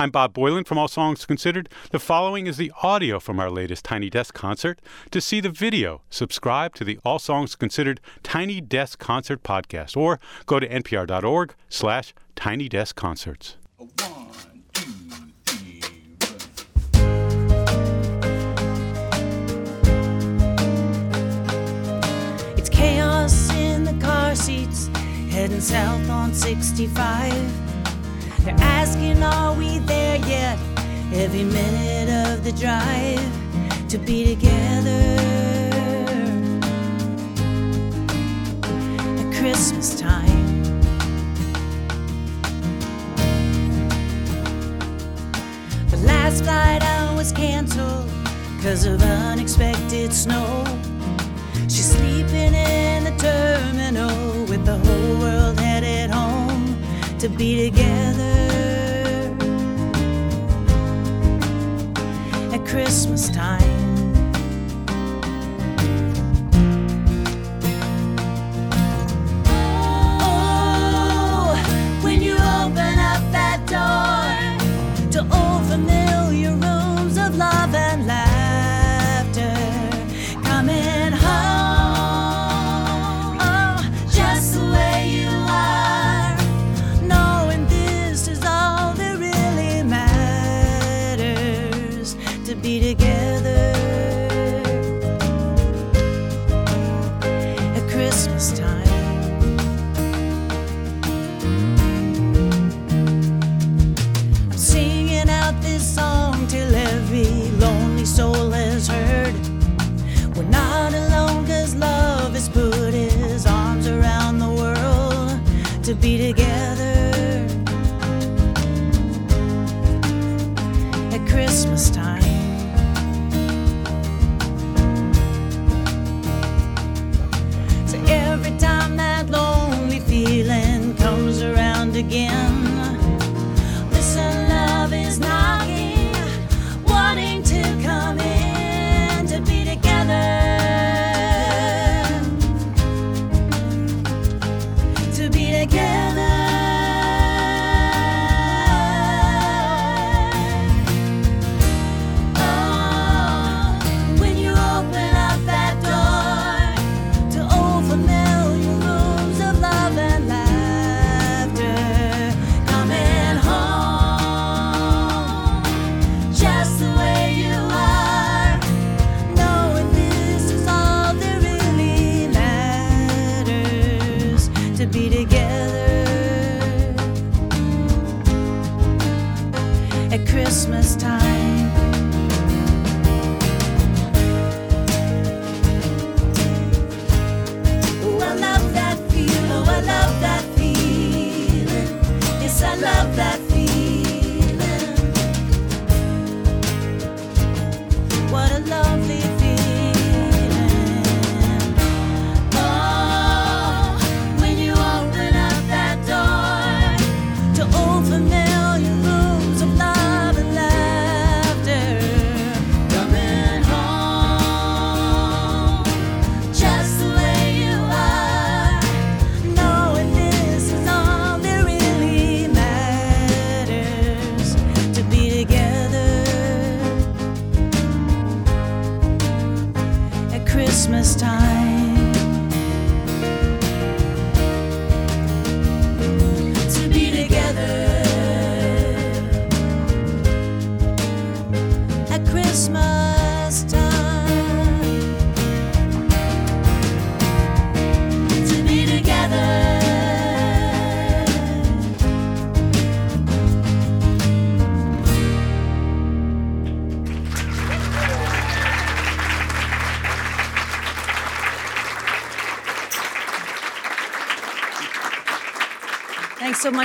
I'm Bob Boilen from All Songs Considered. The following is the audio from our latest Tiny Desk concert. To see the video, subscribe to the All Songs Considered Tiny Desk Concert podcast or go to npr.org slash tiny desk concerts. It's chaos in the car seats, heading south on 65. They're asking, are we there yet? Every minute of the drive to be together at Christmas time. The last flight out was canceled because of unexpected snow. She's sleeping in the terminal with the whole world to be together at Christmas time. Time.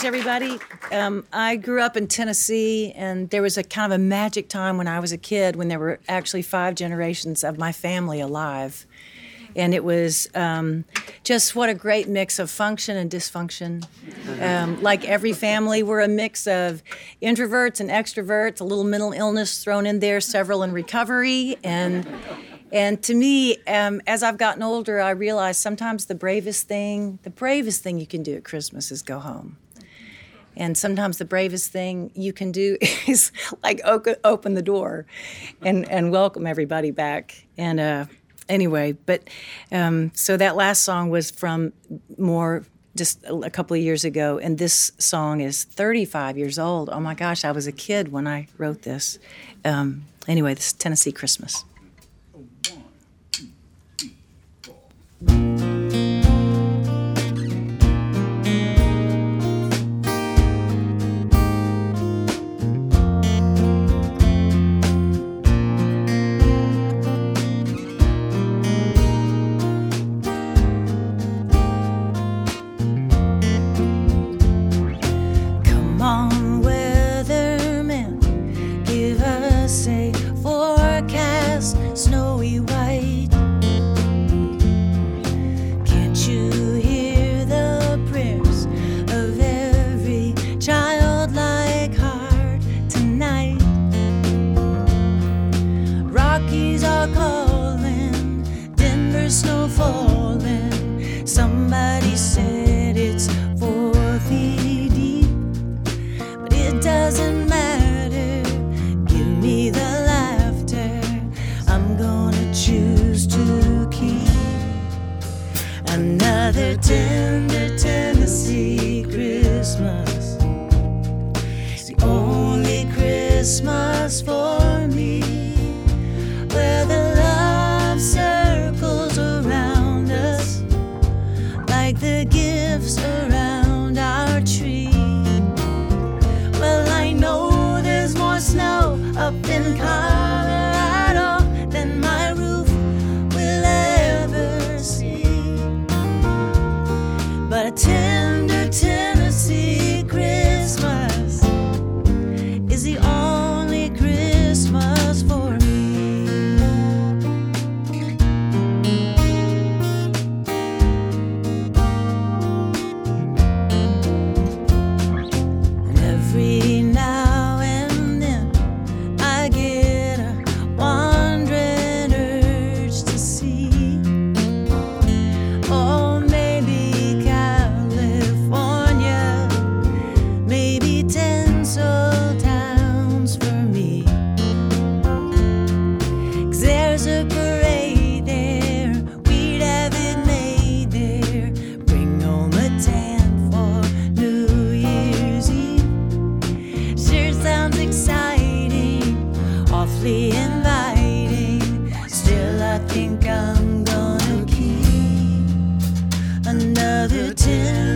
Much, everybody. Um, I grew up in Tennessee, and there was a kind of a magic time when I was a kid when there were actually five generations of my family alive. And it was um, just what a great mix of function and dysfunction. Um, like every family, we're a mix of introverts and extroverts, a little mental illness thrown in there, several in recovery. And and to me, um, as I've gotten older, I realize sometimes the bravest thing, the bravest thing you can do at Christmas is go home. And sometimes the bravest thing you can do is like open the door and, and welcome everybody back. And uh, anyway, but um, so that last song was from more just a couple of years ago, and this song is 35 years old. Oh my gosh, I was a kid when I wrote this. Um, anyway, this Tennessee Christmas. think I'm gonna keep another ten.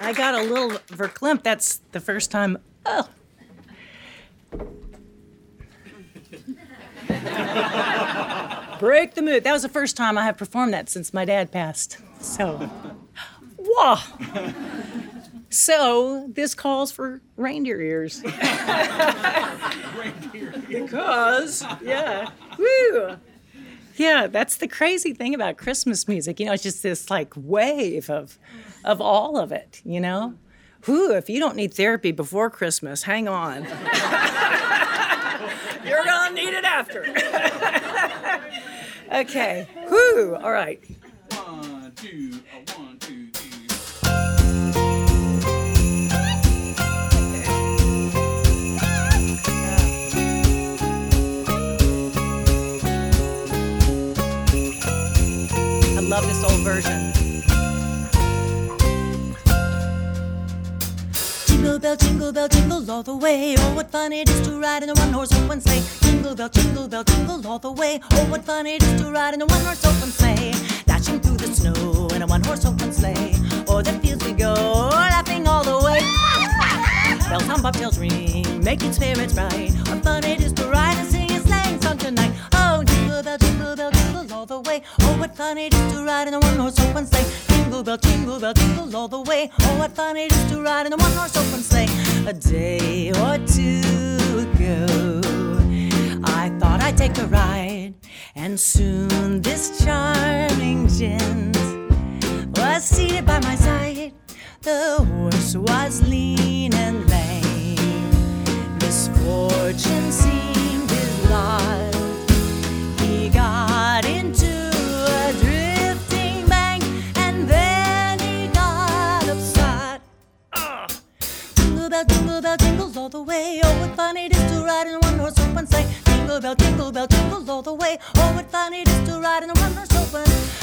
I got a little verklempt. That's the first time. Oh. Break the mood. That was the first time I have performed that since my dad passed. So, wow. So this calls for reindeer ears. reindeer ears. because, yeah, woo. Yeah, that's the crazy thing about Christmas music. You know, it's just this like wave of of all of it. You know, whoo. If you don't need therapy before Christmas, hang on. You're gonna need it after. okay. Whoo. All right. One, two, a one, two, three. I love this old version. All the way. Oh, what fun it is to ride in a one-horse open sleigh. Jingle bell, jingle bell, jingle all the way. Oh, what fun it is to ride in a one-horse open sleigh. Dashing through the snow in a one-horse open sleigh. Oh, the fields we go, laughing all the way. Bells on bobtails ring, making spirits bright. What fun it is to ride and sing a sleighing song tonight. Oh, jingle bell, jingle bell, jingle all the way. Oh, what fun it is to ride in a one-horse open sleigh. Jingle bell, jingle bell, jingle all the way. Oh, what fun it is to ride in a one-horse open sleigh. A day or two ago, I thought I'd take a ride, and soon this charming gent was seated by my side. The horse was lean and lame. Misfortune seemed Jingle bell, jingle bell, jingle all the way. Oh, what fun it is to ride in a one horse open sleigh. Jingle bell, jingle bell, jingle all the way. Oh, what fun it is to ride in a one horse open sleigh.